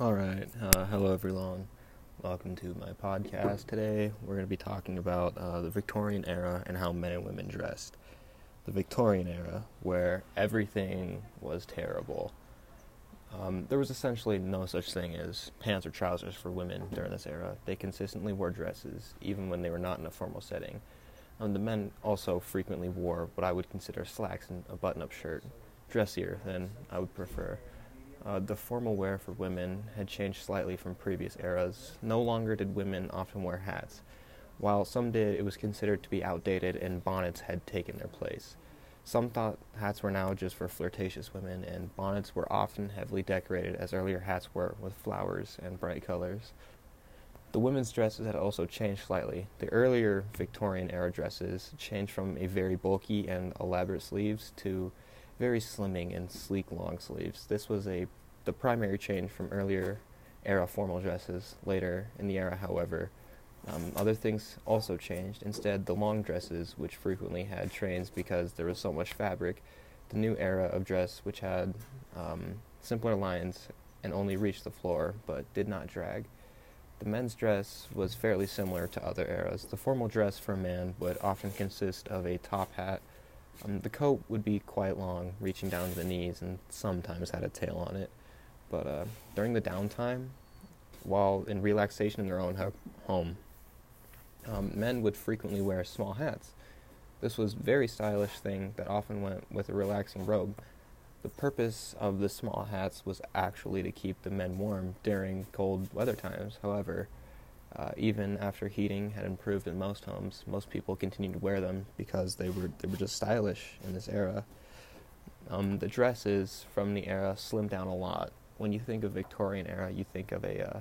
All right. Uh, hello, everyone. Welcome to my podcast. Today, we're going to be talking about uh, the Victorian era and how men and women dressed. The Victorian era, where everything was terrible. Um, there was essentially no such thing as pants or trousers for women during this era. They consistently wore dresses, even when they were not in a formal setting. Um, the men also frequently wore what I would consider slacks and a button up shirt, dressier than I would prefer. Uh, the formal wear for women had changed slightly from previous eras. No longer did women often wear hats. While some did, it was considered to be outdated and bonnets had taken their place. Some thought hats were now just for flirtatious women, and bonnets were often heavily decorated as earlier hats were, with flowers and bright colors. The women's dresses had also changed slightly. The earlier Victorian era dresses changed from a very bulky and elaborate sleeves to very slimming and sleek long sleeves. This was a the primary change from earlier era formal dresses. Later in the era, however, um, other things also changed. Instead, the long dresses, which frequently had trains because there was so much fabric, the new era of dress, which had um, simpler lines and only reached the floor but did not drag. The men's dress was fairly similar to other eras. The formal dress for a man would often consist of a top hat, um, the coat would be quite long, reaching down to the knees, and sometimes had a tail on it. But uh, during the downtime, while in relaxation in their own ho- home, um, men would frequently wear small hats. This was a very stylish thing that often went with a relaxing robe. The purpose of the small hats was actually to keep the men warm during cold weather times. However, uh, even after heating had improved in most homes, most people continued to wear them because they were they were just stylish in this era. Um, the dresses from the era slimmed down a lot. When you think of Victorian era, you think of a uh,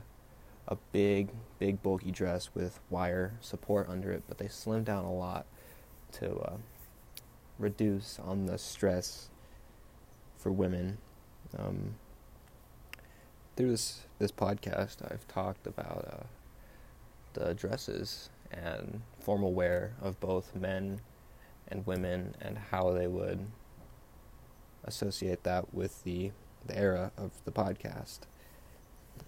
a big, big bulky dress with wire support under it, but they slimmed down a lot to uh, reduce on the stress for women. Um, through this this podcast, I've talked about. The dresses and formal wear of both men and women and how they would associate that with the, the era of the podcast.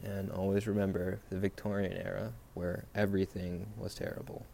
And always remember the Victorian era where everything was terrible.